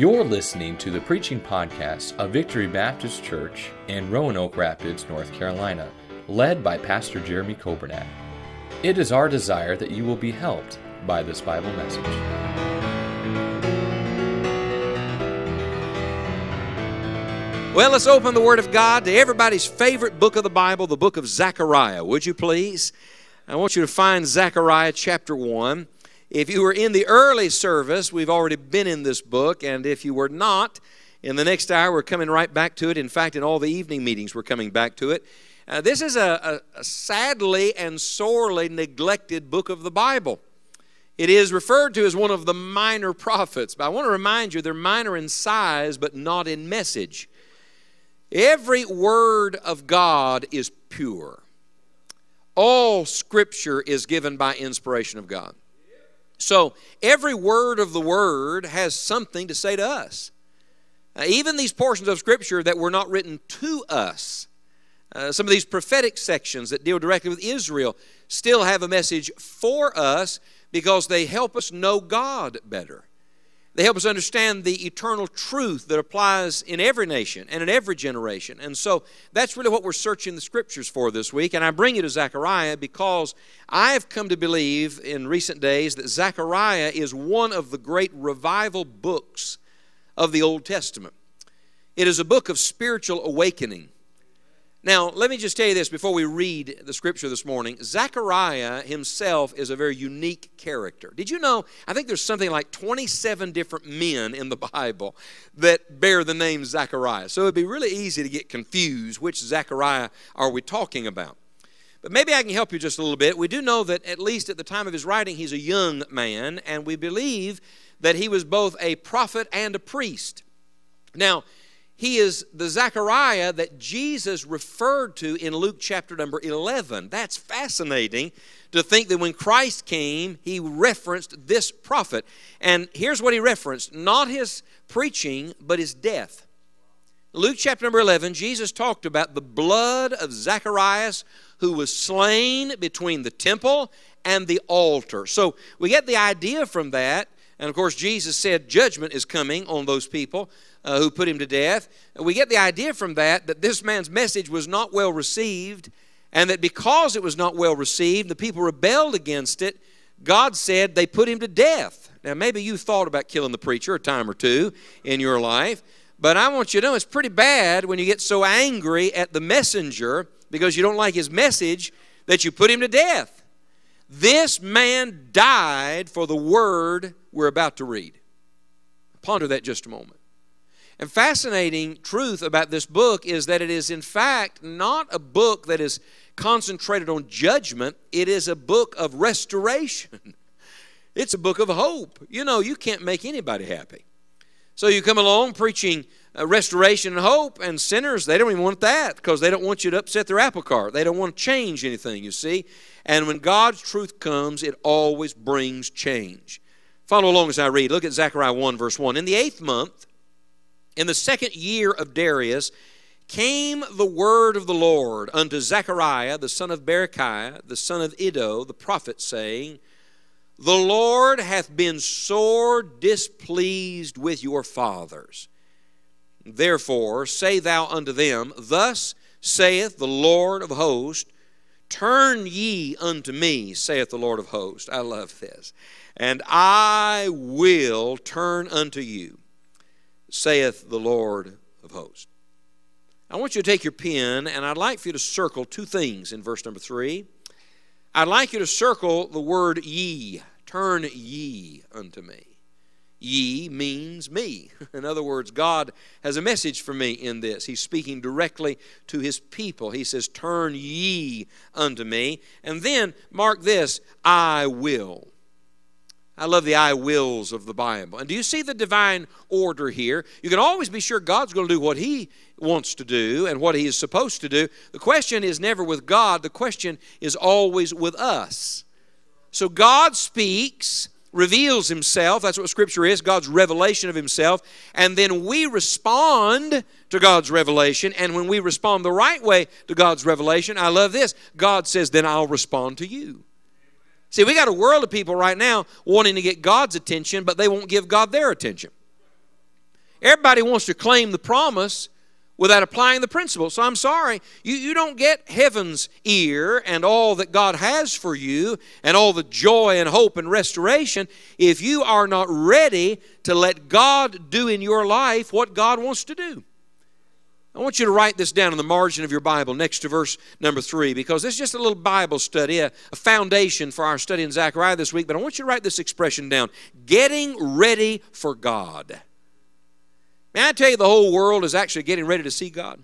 You're listening to the preaching podcast of Victory Baptist Church in Roanoke Rapids, North Carolina, led by Pastor Jeremy Coburnack. It is our desire that you will be helped by this Bible message. Well, let's open the Word of God to everybody's favorite book of the Bible, the book of Zechariah. Would you please? I want you to find Zechariah chapter 1. If you were in the early service, we've already been in this book, and if you were not, in the next hour, we're coming right back to it. In fact, in all the evening meetings, we're coming back to it. Uh, this is a, a, a sadly and sorely neglected book of the Bible. It is referred to as one of the minor prophets, but I want to remind you they're minor in size, but not in message. Every word of God is pure. All scripture is given by inspiration of God. So every word of the word has something to say to us. Uh, even these portions of scripture that were not written to us, uh, some of these prophetic sections that deal directly with Israel, still have a message for us because they help us know God better. They help us understand the eternal truth that applies in every nation and in every generation. And so that's really what we're searching the scriptures for this week. And I bring you to Zechariah because I have come to believe in recent days that Zechariah is one of the great revival books of the Old Testament. It is a book of spiritual awakening. Now, let me just tell you this before we read the scripture this morning. Zechariah himself is a very unique character. Did you know? I think there's something like 27 different men in the Bible that bear the name Zechariah. So it'd be really easy to get confused which Zechariah are we talking about. But maybe I can help you just a little bit. We do know that at least at the time of his writing, he's a young man, and we believe that he was both a prophet and a priest. Now, he is the Zechariah that Jesus referred to in Luke chapter number 11. That's fascinating to think that when Christ came, he referenced this prophet. And here's what he referenced not his preaching, but his death. Luke chapter number 11, Jesus talked about the blood of Zacharias who was slain between the temple and the altar. So we get the idea from that. And of course, Jesus said judgment is coming on those people uh, who put him to death. We get the idea from that that this man's message was not well received, and that because it was not well received, the people rebelled against it. God said they put him to death. Now, maybe you thought about killing the preacher a time or two in your life, but I want you to know it's pretty bad when you get so angry at the messenger because you don't like his message that you put him to death. This man died for the word we're about to read. Ponder that just a moment. And fascinating truth about this book is that it is, in fact, not a book that is concentrated on judgment, it is a book of restoration. It's a book of hope. You know, you can't make anybody happy. So you come along preaching uh, restoration and hope, and sinners, they don't even want that because they don't want you to upset their apple cart. They don't want to change anything, you see. And when God's truth comes, it always brings change. Follow along as I read. Look at Zechariah 1, verse 1. In the eighth month, in the second year of Darius, came the word of the Lord unto Zechariah, the son of Berechiah, the son of Iddo, the prophet, saying, The Lord hath been sore displeased with your fathers. Therefore, say thou unto them, Thus saith the Lord of hosts, Turn ye unto me, saith the Lord of hosts. I love this. And I will turn unto you saith the Lord of hosts. I want you to take your pen, and I'd like for you to circle two things in verse number three. I'd like you to circle the word ye. Turn ye unto me. Ye means me. In other words, God has a message for me in this. He's speaking directly to his people. He says, Turn ye unto me. And then mark this I will. I love the I wills of the Bible. And do you see the divine order here? You can always be sure God's going to do what He wants to do and what He is supposed to do. The question is never with God, the question is always with us. So God speaks, reveals Himself. That's what Scripture is God's revelation of Himself. And then we respond to God's revelation. And when we respond the right way to God's revelation, I love this God says, then I'll respond to you. See, we got a world of people right now wanting to get God's attention, but they won't give God their attention. Everybody wants to claim the promise without applying the principle. So I'm sorry, you, you don't get heaven's ear and all that God has for you and all the joy and hope and restoration if you are not ready to let God do in your life what God wants to do. I want you to write this down in the margin of your Bible next to verse number three because this is just a little Bible study, a, a, foundation for our study in Zechariah this week. But I want you to write this expression down getting ready for God. May I tell you, the whole world is actually getting ready to see God.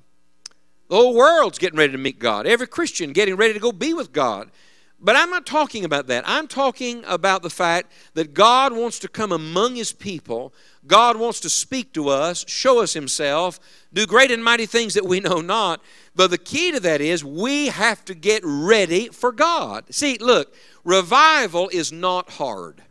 The whole world's getting ready to meet God. Every Christian getting ready to go be with God. But I'm not talking about that. I'm talking about the fact that God wants to come among His people. God wants to speak to us, show us Himself, do great and mighty things that we know not. But the key to that is we have to get ready for God. See, look, revival is not hard.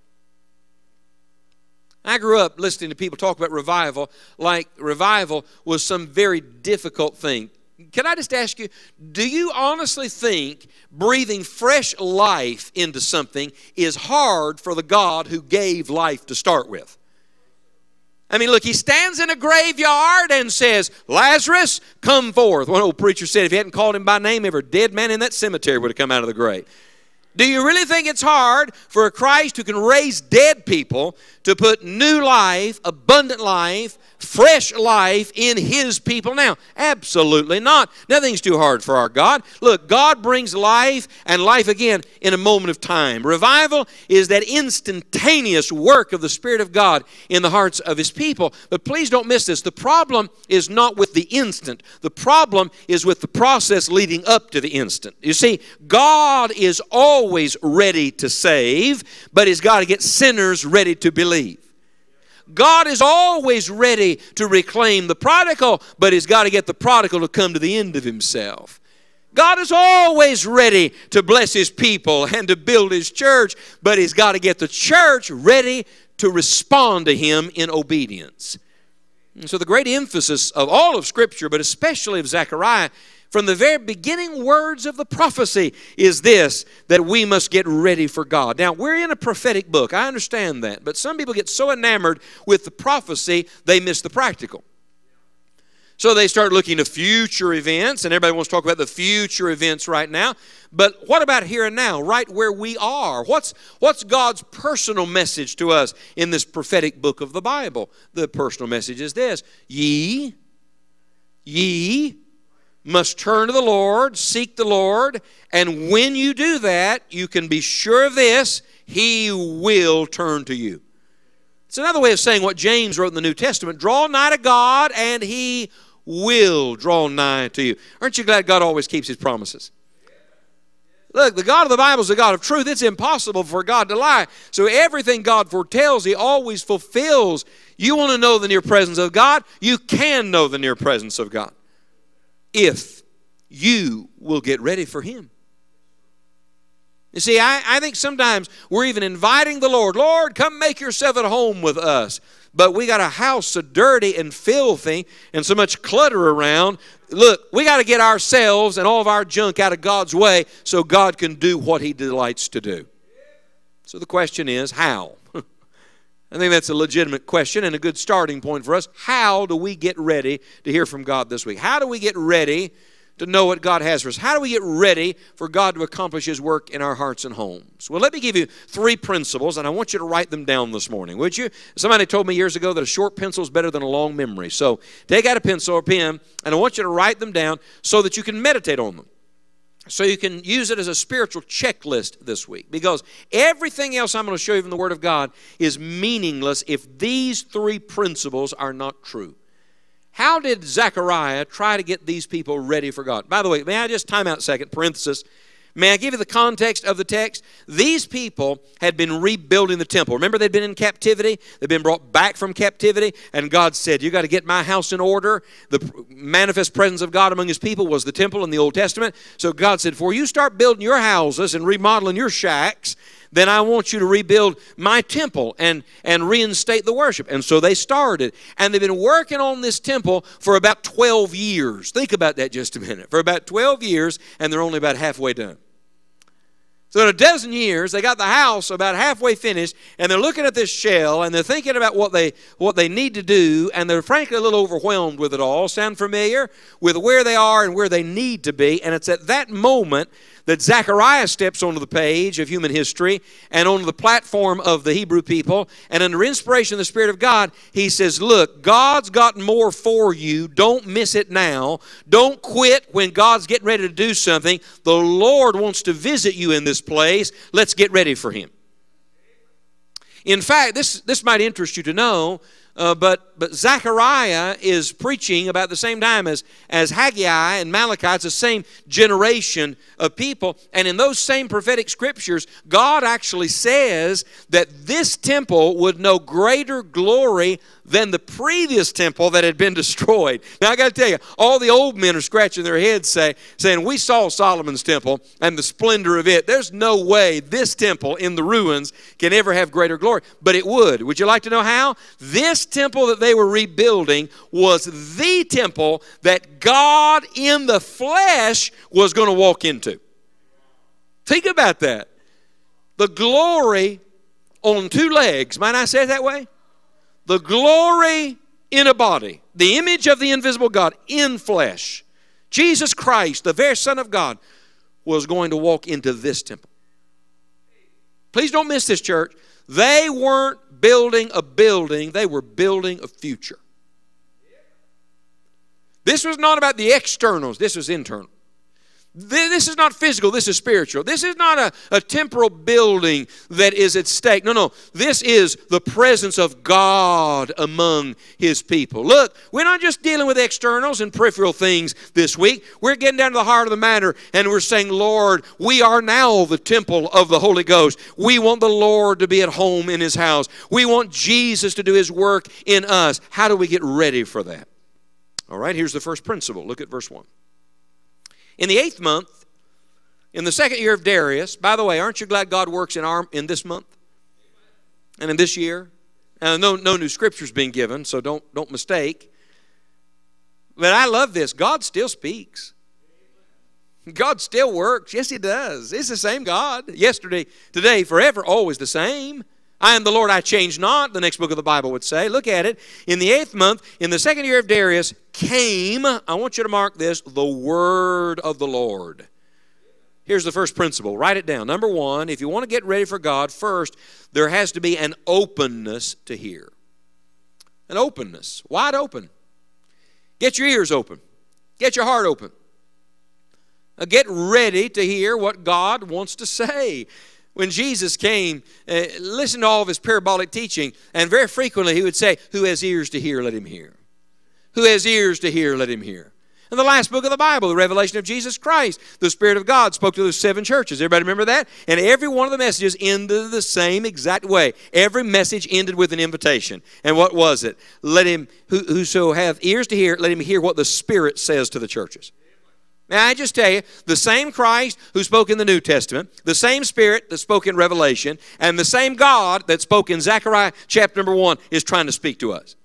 I grew up listening to people talk about revival like revival was some very difficult thing. Can I just ask you, do you honestly think breathing fresh life into something is hard for the God who gave life to start with? I mean, look, he stands in a graveyard and says, Lazarus, come forth. One old preacher said if he hadn't called him by name, every dead man in that cemetery would have come out of the grave. Do you really think it's hard for a Christ who can raise dead people to put new life, abundant life, fresh life in His people now? Absolutely not. Nothing's too hard for our God. Look, God brings life and life again in a moment of time. Revival is that instantaneous work of the Spirit of God in the hearts of His people. But please don't miss this. The problem is not with the instant, the problem is with the process leading up to the instant. You see, God is always always ready to save, but He's got to get sinners ready to believe. God is always ready to reclaim the prodigal, but He's got to get the prodigal to come to the end of himself. God is always ready to bless His people and to build His church, but He's got to get the church ready to respond to Him in obedience. And so, the great emphasis of all of Scripture, but especially of Zechariah, from the very beginning words of the prophecy is this that we must get ready for God. Now, we're in a prophetic book. I understand that. But some people get so enamored with the prophecy, they miss the practical. So they start looking to future events, and everybody wants to talk about the future events right now. But what about here and now, right where we are? What's, what's God's personal message to us in this prophetic book of the Bible? The personal message is this Ye, ye must turn to the Lord, seek the Lord, and when you do that, you can be sure of this He will turn to you. It's another way of saying what James wrote in the New Testament draw nigh to God, and He will draw nigh to you. Aren't you glad God always keeps His promises? Look, the God of the Bible is a God of truth. It's impossible for God to lie. So everything God foretells, He always fulfills. You want to know the near presence of God? You can know the near presence of God if you will get ready for Him. You see, I, I think sometimes we're even inviting the Lord, Lord, come make yourself at home with us. But we got a house so dirty and filthy and so much clutter around. Look, we got to get ourselves and all of our junk out of God's way so God can do what He delights to do. So the question is, how? I think that's a legitimate question and a good starting point for us. How do we get ready to hear from God this week? How do we get ready to know what God has for us? How do we get ready for God to accomplish His work in our hearts and homes? Well, let me give you three principles, and I want you to write them down this morning, would you? Somebody told me years ago that a short pencil is better than a long memory. So take out a pencil or pen, and I want you to write them down so that you can meditate on them so you can use it as a spiritual checklist this week because everything else I'm going to show you from the Word of God is meaningless if these three principles are not true. How did Zechariah try to get these people ready for God? By the way, may I just time out a second, parenthesis. May I give you the context of the text? These people had been rebuilding the temple. Remember, they'd been in captivity? They'd been brought back from captivity, and God said, You got to get my house in order. The manifest presence of God among his people was the temple in the Old Testament. So God said, Before you start building your houses and remodeling your shacks, then I want you to rebuild my temple and, and reinstate the worship. And so they started. And they've been working on this temple for about 12 years. Think about that just a minute. For about 12 years, and they're only about halfway done. So in a dozen years, they got the house about halfway finished, and they're looking at this shell, and they're thinking about what they what they need to do, and they're frankly a little overwhelmed with it all. Sound familiar with where they are and where they need to be? And it's at that moment that Zechariah steps onto the page of human history and onto the platform of the Hebrew people. And under inspiration of the Spirit of God, he says, Look, God's got more for you. Don't miss it now. Don't quit when God's getting ready to do something. The Lord wants to visit you in this place. Let's get ready for Him. In fact, this, this might interest you to know uh, but, but Zechariah is preaching about the same time as, as Haggai and Malachi. It's the same generation of people. And in those same prophetic scriptures, God actually says that this temple would know greater glory than the previous temple that had been destroyed. Now I got to tell you, all the old men are scratching their heads say, saying, We saw Solomon's temple and the splendor of it. There's no way this temple in the ruins can ever have greater glory. But it would. Would you like to know how? This temple that they were rebuilding was the temple that God in the flesh was going to walk into. Think about that. The glory on two legs. Might I say it that way? The glory in a body, the image of the invisible God in flesh, Jesus Christ, the very Son of God, was going to walk into this temple. Please don't miss this, church. They weren't building a building, they were building a future. This was not about the externals, this was internal. This is not physical, this is spiritual. This is not a, a temporal building that is at stake. No, no. This is the presence of God among His people. Look, we're not just dealing with externals and peripheral things this week. We're getting down to the heart of the matter and we're saying, Lord, we are now the temple of the Holy Ghost. We want the Lord to be at home in His house. We want Jesus to do His work in us. How do we get ready for that? All right, here's the first principle. Look at verse 1. In the eighth month, in the second year of Darius, by the way, aren't you glad God works in, our, in this month and in this year? And no, no new scriptures being given, so don't, don't mistake. But I love this. God still speaks. God still works. Yes, He does. It's the same God. Yesterday, today, forever, always the same. I am the Lord, I change not, the next book of the Bible would say. Look at it. In the eighth month, in the second year of Darius, came, I want you to mark this, the word of the Lord. Here's the first principle. Write it down. Number one, if you want to get ready for God, first, there has to be an openness to hear. An openness, wide open. Get your ears open, get your heart open. Get ready to hear what God wants to say when Jesus came, uh, listen to all of his parabolic teaching, and very frequently he would say, Who has ears to hear, let him hear. Who has ears to hear, let him hear. In the last book of the Bible, the revelation of Jesus Christ, the Spirit of God spoke to those seven churches. Everybody remember that? And every one of the messages ended the same exact way. Every message ended with an invitation. And what was it? Let him, who, whoso hath ears to hear, let him hear what the Spirit says to the churches. May I just tell you, the same Christ who spoke in the New Testament, the same Spirit that spoke in Revelation, and the same God that spoke in Zechariah chapter number one is trying to speak to us.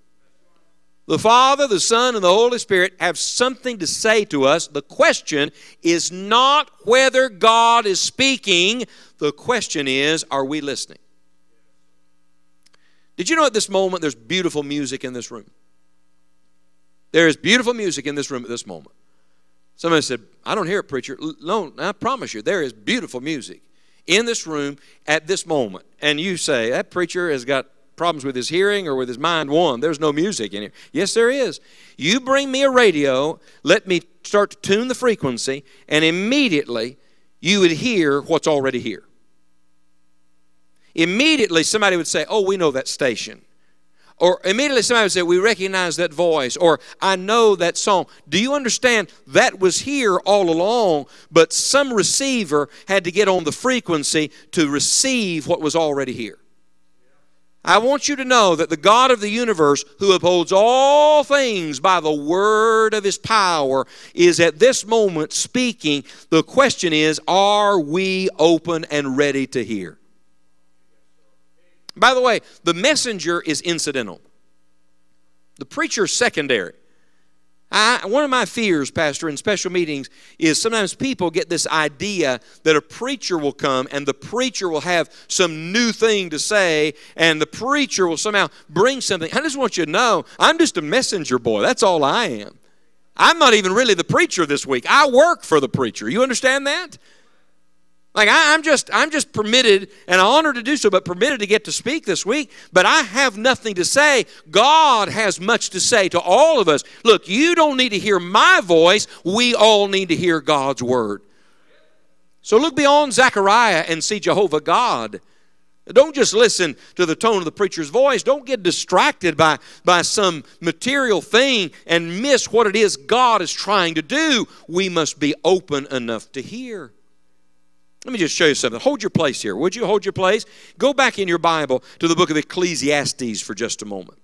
The Father, the Son, and the Holy Spirit have something to say to us. The question is not whether God is speaking, the question is, are we listening? Did you know at this moment there's beautiful music in this room? There is beautiful music in this room at this moment. Somebody said, I don't hear it, preacher. No, I promise you, there is beautiful music in this room at this moment. And you say, that preacher has got problems with his hearing or with his mind. One, there's no music in here. Yes, there is. You bring me a radio, let me start to tune the frequency, and immediately you would hear what's already here. Immediately, somebody would say, Oh, we know that station. Or immediately somebody would say, We recognize that voice, or I know that song. Do you understand? That was here all along, but some receiver had to get on the frequency to receive what was already here. I want you to know that the God of the universe, who upholds all things by the word of his power, is at this moment speaking. The question is, are we open and ready to hear? By the way, the messenger is incidental, the preacher is secondary. I, one of my fears, Pastor, in special meetings is sometimes people get this idea that a preacher will come and the preacher will have some new thing to say and the preacher will somehow bring something. I just want you to know I'm just a messenger boy. That's all I am. I'm not even really the preacher this week. I work for the preacher. You understand that? Like I, am just I'm just permitted and honored to do so, but permitted to get to speak this week. But I have nothing to say. God has much to say to all of us. Look, you don't need to hear my voice. We all need to hear God's word. So look beyond Zechariah and see Jehovah God. Don't just listen to the tone of the preacher's voice. Don't get distracted by, by some material thing and miss what it is God is trying to do. We must be open enough to hear. Let me just show you something. Hold your place here. Would you hold your place? Go back in your Bible to the book of Ecclesiastes for just a moment.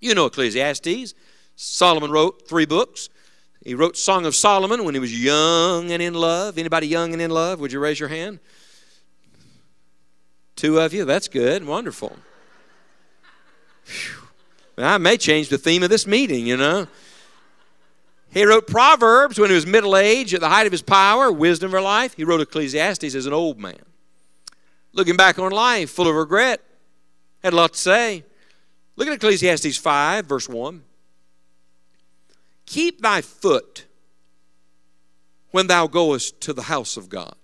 You know Ecclesiastes. Solomon wrote three books. He wrote Song of Solomon when he was young and in love. Anybody young and in love? Would you raise your hand? Two of you. That's good. Wonderful. I may change the theme of this meeting, you know. He wrote Proverbs when he was middle aged, at the height of his power, wisdom for life. He wrote Ecclesiastes as an old man. Looking back on life, full of regret, had a lot to say. Look at Ecclesiastes 5, verse 1. Keep thy foot when thou goest to the house of God.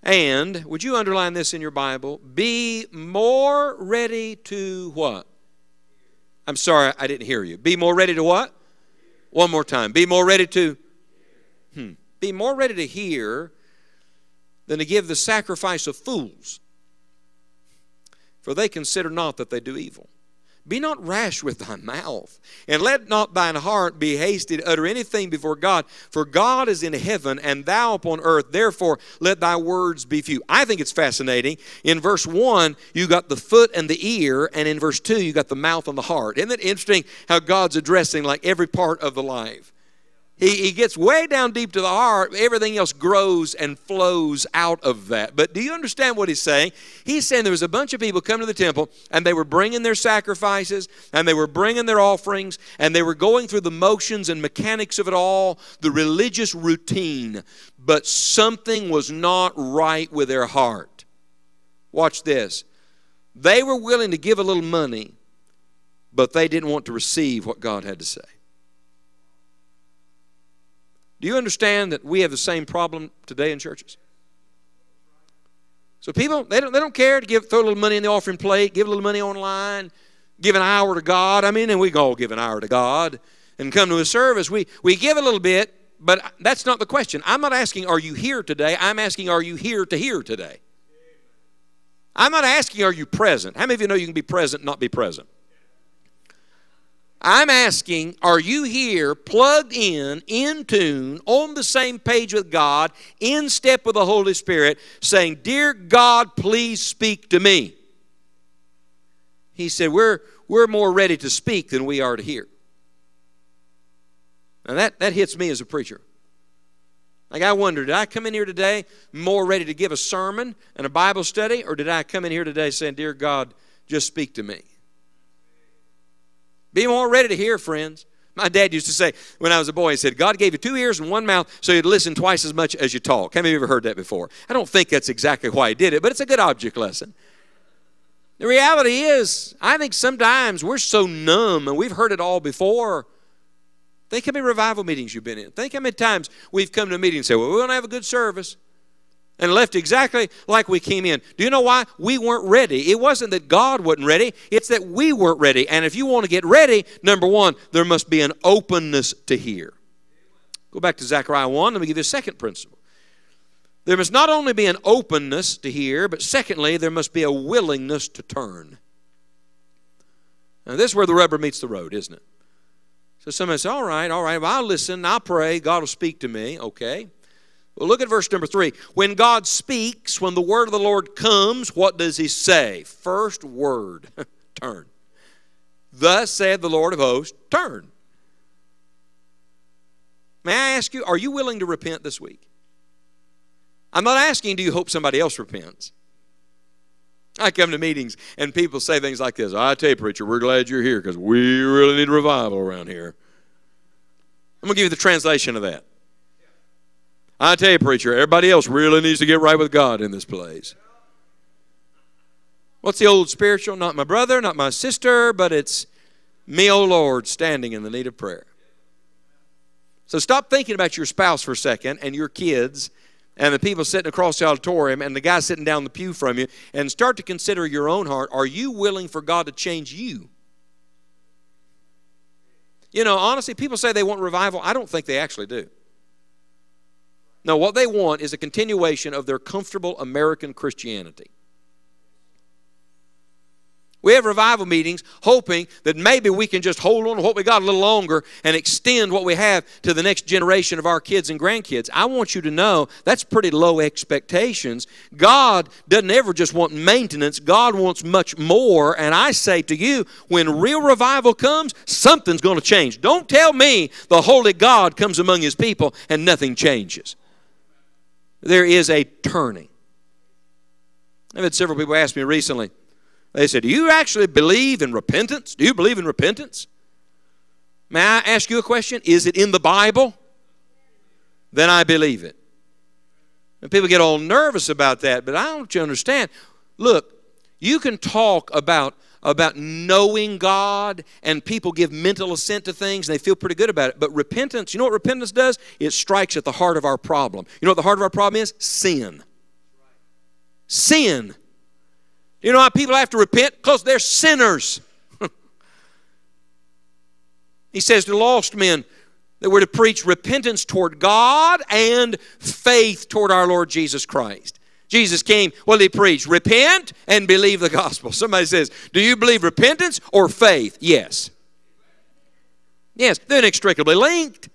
And, would you underline this in your Bible? Be more ready to what? I'm sorry, I didn't hear you. Be more ready to what? One more time. Be more ready to hmm, be more ready to hear than to give the sacrifice of fools. For they consider not that they do evil. Be not rash with thy mouth, and let not thine heart be hasty to utter anything before God. For God is in heaven, and thou upon earth. Therefore, let thy words be few. I think it's fascinating. In verse 1, you got the foot and the ear, and in verse 2, you got the mouth and the heart. Isn't it interesting how God's addressing like every part of the life? He, he gets way down deep to the heart. Everything else grows and flows out of that. But do you understand what he's saying? He's saying there was a bunch of people coming to the temple and they were bringing their sacrifices and they were bringing their offerings and they were going through the motions and mechanics of it all, the religious routine. But something was not right with their heart. Watch this. They were willing to give a little money, but they didn't want to receive what God had to say. Do you understand that we have the same problem today in churches? So people, they don't, they don't care to give, throw a little money in the offering plate, give a little money online, give an hour to God. I mean, and we all give an hour to God and come to a service. We, we give a little bit, but that's not the question. I'm not asking, are you here today? I'm asking, are you here to hear today? I'm not asking, are you present? How many of you know you can be present, not be present? I'm asking, are you here plugged in, in tune, on the same page with God, in step with the Holy Spirit, saying, Dear God, please speak to me? He said, We're, we're more ready to speak than we are to hear. Now that, that hits me as a preacher. Like I wonder, did I come in here today more ready to give a sermon and a Bible study, or did I come in here today saying, Dear God, just speak to me? Be more ready to hear, friends. My dad used to say when I was a boy, he said, God gave you two ears and one mouth so you'd listen twice as much as you talk. How many of you ever heard that before? I don't think that's exactly why he did it, but it's a good object lesson. The reality is, I think sometimes we're so numb and we've heard it all before. Think how many revival meetings you've been in. Think how many times we've come to a meeting and say, Well, we're going to have a good service and left exactly like we came in. Do you know why? We weren't ready. It wasn't that God wasn't ready, it's that we weren't ready. And if you want to get ready, number one, there must be an openness to hear. Go back to Zechariah 1. Let me give you a second principle. There must not only be an openness to hear, but secondly, there must be a willingness to turn. Now, this is where the rubber meets the road, isn't it? So somebody says, All right, all right, well, I'll listen, I'll pray, God will speak to me. Okay. Well, look at verse number three. When God speaks, when the word of the Lord comes, what does he say? First word turn. Thus said the Lord of hosts, turn. May I ask you, are you willing to repent this week? I'm not asking, do you hope somebody else repents? I come to meetings and people say things like this I tell you, preacher, we're glad you're here because we really need revival around here. I'm going to give you the translation of that. I tell you, preacher, everybody else really needs to get right with God in this place. What's the old spiritual? Not my brother, not my sister, but it's me, O oh Lord, standing in the need of prayer. So stop thinking about your spouse for a second and your kids and the people sitting across the auditorium and the guy sitting down the pew from you and start to consider your own heart. Are you willing for God to change you? You know, honestly, people say they want revival. I don't think they actually do. No, what they want is a continuation of their comfortable American Christianity. We have revival meetings hoping that maybe we can just hold on to what we got a little longer and extend what we have to the next generation of our kids and grandkids. I want you to know that's pretty low expectations. God doesn't ever just want maintenance, God wants much more. And I say to you, when real revival comes, something's going to change. Don't tell me the Holy God comes among His people and nothing changes. There is a turning. I've had several people ask me recently, they said, Do you actually believe in repentance? Do you believe in repentance? May I ask you a question? Is it in the Bible? Then I believe it. And people get all nervous about that, but I don't you understand. Look, you can talk about about knowing God and people give mental assent to things and they feel pretty good about it. But repentance, you know what repentance does? It strikes at the heart of our problem. You know what the heart of our problem is? Sin. Sin. You know why people have to repent? Because they're sinners. he says to lost men that we're to preach repentance toward God and faith toward our Lord Jesus Christ. Jesus came, what did he preach? Repent and believe the gospel. Somebody says, Do you believe repentance or faith? Yes. Yes, they're inextricably linked.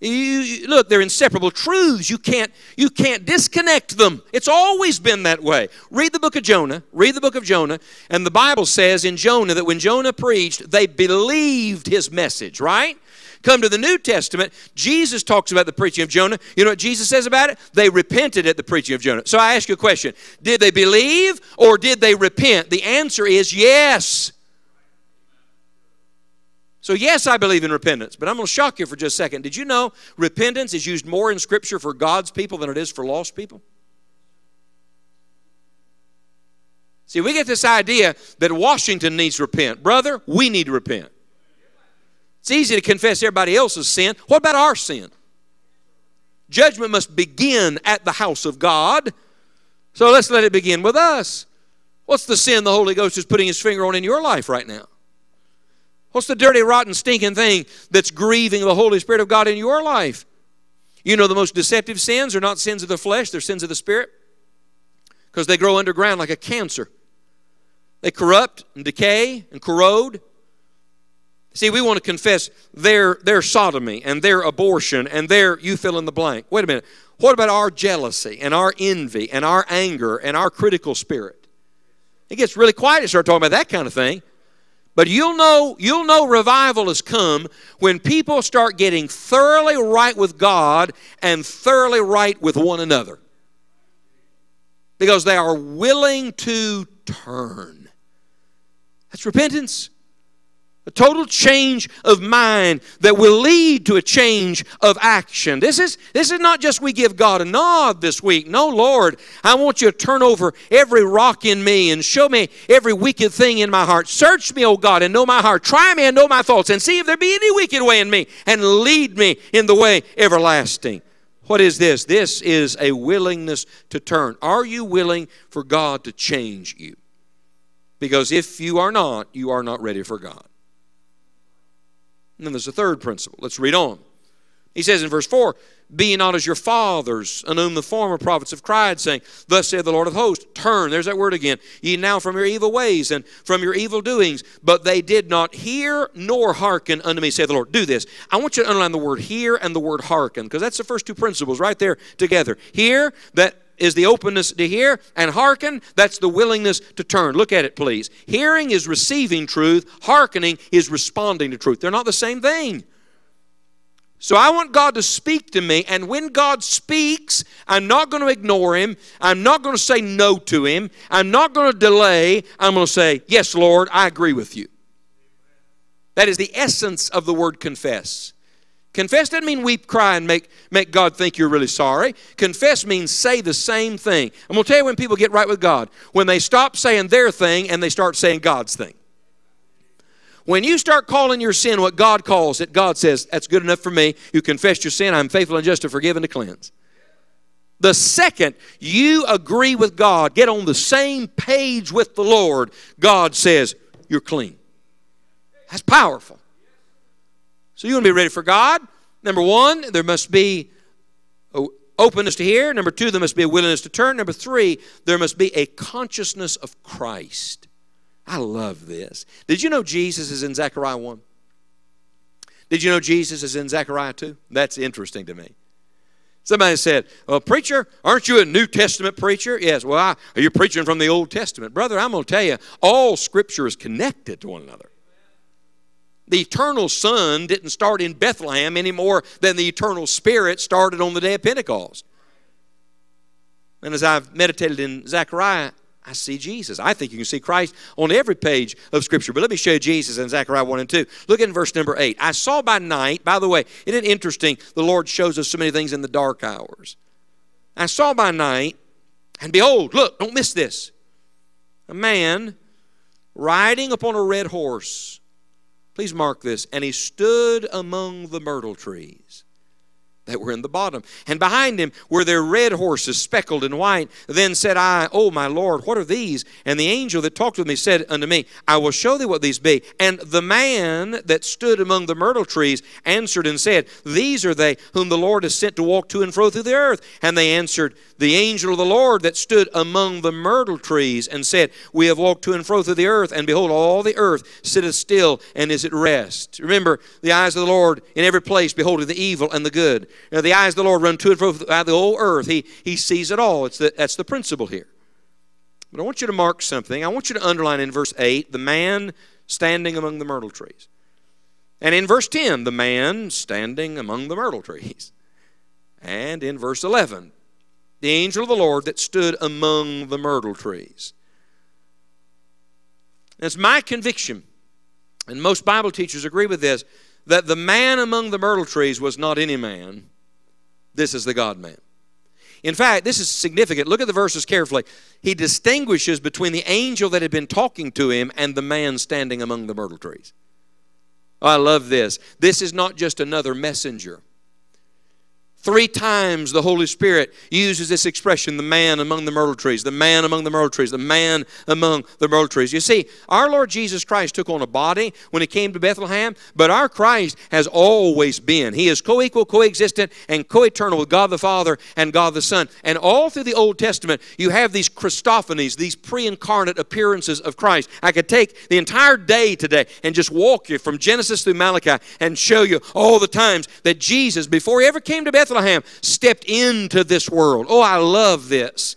You, look, they're inseparable truths. You can't, you can't disconnect them. It's always been that way. Read the book of Jonah. Read the book of Jonah. And the Bible says in Jonah that when Jonah preached, they believed his message, right? Come to the New Testament, Jesus talks about the preaching of Jonah. You know what Jesus says about it? They repented at the preaching of Jonah. So I ask you a question Did they believe or did they repent? The answer is yes. So, yes, I believe in repentance, but I'm going to shock you for just a second. Did you know repentance is used more in Scripture for God's people than it is for lost people? See, we get this idea that Washington needs to repent. Brother, we need to repent. It's easy to confess everybody else's sin. What about our sin? Judgment must begin at the house of God. So let's let it begin with us. What's the sin the Holy Ghost is putting his finger on in your life right now? What's the dirty, rotten, stinking thing that's grieving the Holy Spirit of God in your life? You know, the most deceptive sins are not sins of the flesh, they're sins of the Spirit because they grow underground like a cancer. They corrupt and decay and corrode. See, we want to confess their, their sodomy and their abortion and their you fill in the blank. Wait a minute. What about our jealousy and our envy and our anger and our critical spirit? It gets really quiet to start talking about that kind of thing. But you'll know, you'll know revival has come when people start getting thoroughly right with God and thoroughly right with one another. Because they are willing to turn. That's repentance. A total change of mind that will lead to a change of action. This is, this is not just we give God a nod this week. No, Lord, I want you to turn over every rock in me and show me every wicked thing in my heart. Search me, O God, and know my heart. Try me and know my thoughts, and see if there be any wicked way in me, and lead me in the way everlasting. What is this? This is a willingness to turn. Are you willing for God to change you? Because if you are not, you are not ready for God. And then there's a third principle. Let's read on. He says in verse 4 Be not as your fathers, on whom the former prophets have cried, saying, Thus saith the Lord of hosts, Turn, there's that word again, ye now from your evil ways and from your evil doings. But they did not hear nor hearken unto me, saith the Lord. Do this. I want you to underline the word hear and the word hearken, because that's the first two principles right there together. Hear, that is the openness to hear, and hearken, that's the willingness to turn. Look at it, please. Hearing is receiving truth, hearkening is responding to truth. They're not the same thing. So I want God to speak to me, and when God speaks, I'm not going to ignore Him. I'm not going to say no to Him. I'm not going to delay. I'm going to say, Yes, Lord, I agree with you. That is the essence of the word confess. Confess doesn't mean weep, cry, and make, make God think you're really sorry. Confess means say the same thing. I'm going to tell you when people get right with God when they stop saying their thing and they start saying God's thing. When you start calling your sin what God calls it, God says, That's good enough for me. You confessed your sin. I'm faithful and just to forgive and to cleanse. The second you agree with God, get on the same page with the Lord, God says, You're clean. That's powerful. So you want to be ready for God. Number one, there must be openness to hear. Number two, there must be a willingness to turn. Number three, there must be a consciousness of Christ. I love this. Did you know Jesus is in Zechariah 1? Did you know Jesus is in Zechariah 2? That's interesting to me. Somebody said, Well, preacher, aren't you a New Testament preacher? Yes. Well, I, are you preaching from the Old Testament? Brother, I'm going to tell you, all Scripture is connected to one another. The eternal Son didn't start in Bethlehem any more than the eternal Spirit started on the day of Pentecost. And as I've meditated in Zechariah, I see Jesus. I think you can see Christ on every page of Scripture. But let me show you Jesus in Zechariah 1 and 2. Look in verse number 8. I saw by night, by the way, isn't it interesting? The Lord shows us so many things in the dark hours. I saw by night, and behold, look, don't miss this. A man riding upon a red horse Please mark this. And he stood among the myrtle trees that were in the bottom. And behind him were their red horses, speckled and white. Then said I, Oh, my Lord, what are these? And the angel that talked with me said unto me, I will show thee what these be. And the man that stood among the myrtle trees answered and said, These are they whom the Lord has sent to walk to and fro through the earth. And they answered, The angel of the Lord that stood among the myrtle trees and said, We have walked to and fro through the earth, and behold, all the earth sitteth still and is at rest. Remember, the eyes of the Lord in every place beholding the evil and the good. The eyes of the Lord run to and fro throughout the whole earth. He, he sees it all. It's the, that's the principle here. But I want you to mark something. I want you to underline in verse 8 the man standing among the myrtle trees. And in verse 10, the man standing among the myrtle trees. And in verse 11, the angel of the Lord that stood among the myrtle trees. It's my conviction, and most Bible teachers agree with this, that the man among the myrtle trees was not any man. This is the God man. In fact, this is significant. Look at the verses carefully. He distinguishes between the angel that had been talking to him and the man standing among the myrtle trees. Oh, I love this. This is not just another messenger. Three times the Holy Spirit uses this expression, the man among the myrtle trees, the man among the myrtle trees, the man among the myrtle trees. You see, our Lord Jesus Christ took on a body when he came to Bethlehem, but our Christ has always been. He is co equal, co existent, and co eternal with God the Father and God the Son. And all through the Old Testament, you have these Christophanies, these pre incarnate appearances of Christ. I could take the entire day today and just walk you from Genesis through Malachi and show you all the times that Jesus, before he ever came to Bethlehem, Bethlehem stepped into this world. Oh, I love this.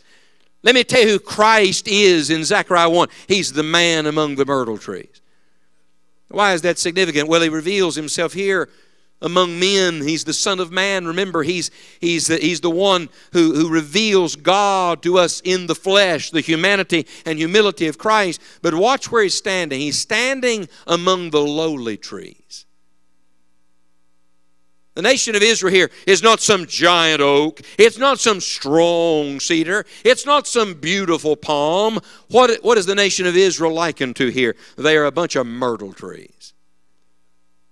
Let me tell you who Christ is in Zechariah 1. He's the man among the myrtle trees. Why is that significant? Well, he reveals himself here among men. He's the Son of Man. Remember, he's, he's, the, he's the one who, who reveals God to us in the flesh, the humanity and humility of Christ. But watch where he's standing. He's standing among the lowly trees. The nation of Israel here is not some giant oak. It's not some strong cedar. It's not some beautiful palm. What, what is the nation of Israel likened to here? They are a bunch of myrtle trees.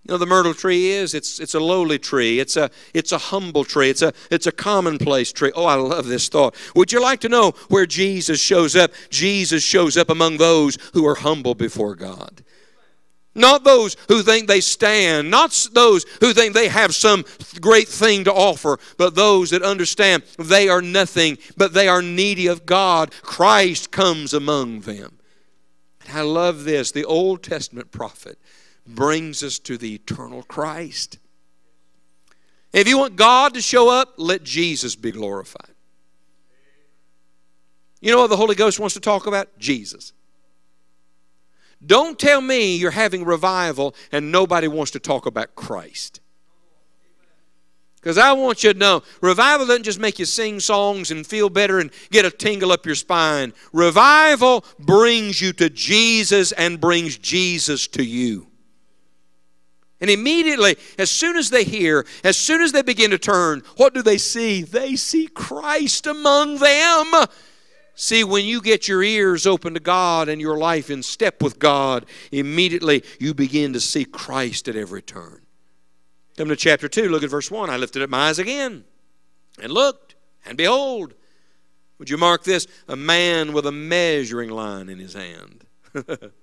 You know the myrtle tree is? It's, it's a lowly tree. It's a, it's a humble tree. It's a, it's a commonplace tree. Oh, I love this thought. Would you like to know where Jesus shows up? Jesus shows up among those who are humble before God. Not those who think they stand, not those who think they have some great thing to offer, but those that understand they are nothing, but they are needy of God. Christ comes among them. And I love this. The Old Testament prophet brings us to the eternal Christ. If you want God to show up, let Jesus be glorified. You know what the Holy Ghost wants to talk about? Jesus. Don't tell me you're having revival and nobody wants to talk about Christ. Because I want you to know revival doesn't just make you sing songs and feel better and get a tingle up your spine. Revival brings you to Jesus and brings Jesus to you. And immediately, as soon as they hear, as soon as they begin to turn, what do they see? They see Christ among them. See, when you get your ears open to God and your life in step with God, immediately you begin to see Christ at every turn. Come to chapter 2, look at verse 1. I lifted up my eyes again and looked, and behold, would you mark this? A man with a measuring line in his hand.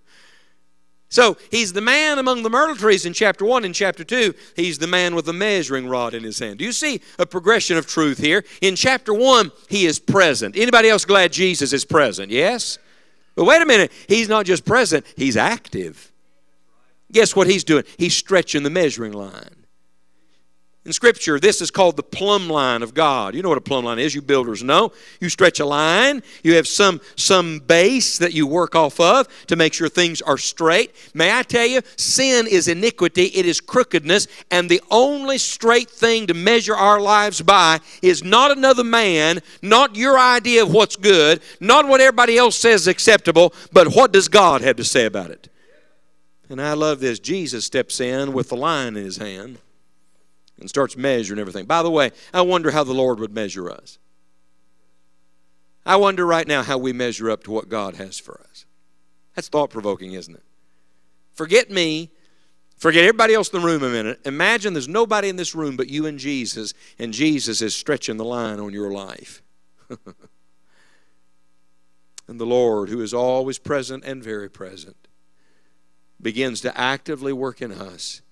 So he's the man among the myrtle trees in chapter 1. In chapter 2, he's the man with the measuring rod in his hand. Do you see a progression of truth here? In chapter 1, he is present. Anybody else glad Jesus is present? Yes? But wait a minute. He's not just present, he's active. Guess what he's doing? He's stretching the measuring line. In Scripture, this is called the plumb line of God. You know what a plumb line is, you builders know. You stretch a line, you have some, some base that you work off of to make sure things are straight. May I tell you, sin is iniquity, it is crookedness, and the only straight thing to measure our lives by is not another man, not your idea of what's good, not what everybody else says is acceptable, but what does God have to say about it? And I love this. Jesus steps in with the line in his hand and starts measuring everything. By the way, I wonder how the Lord would measure us. I wonder right now how we measure up to what God has for us. That's thought provoking, isn't it? Forget me. Forget everybody else in the room a minute. Imagine there's nobody in this room but you and Jesus, and Jesus is stretching the line on your life. and the Lord, who is always present and very present, begins to actively work in us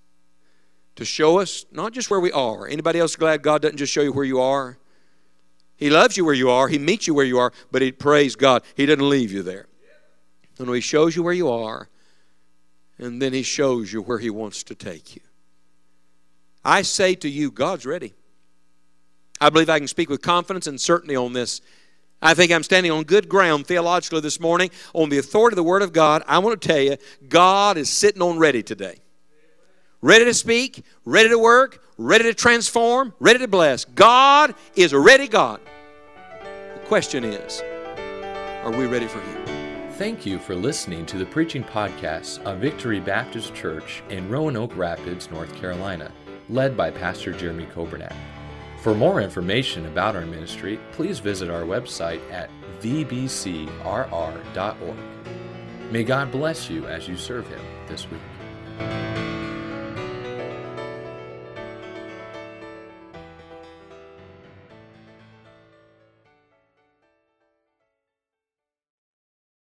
to show us not just where we are. Anybody else glad God doesn't just show you where you are? He loves you where you are. He meets you where you are, but he praise God. He doesn't leave you there. And he shows you where you are, and then he shows you where he wants to take you. I say to you, God's ready. I believe I can speak with confidence and certainty on this. I think I'm standing on good ground theologically this morning on the authority of the Word of God. I want to tell you, God is sitting on ready today ready to speak, ready to work, ready to transform, ready to bless. God is a ready God. The question is, are we ready for Him? Thank you for listening to the preaching podcast of Victory Baptist Church in Roanoke Rapids, North Carolina, led by Pastor Jeremy Coburnett. For more information about our ministry, please visit our website at vbcrr.org. May God bless you as you serve Him this week.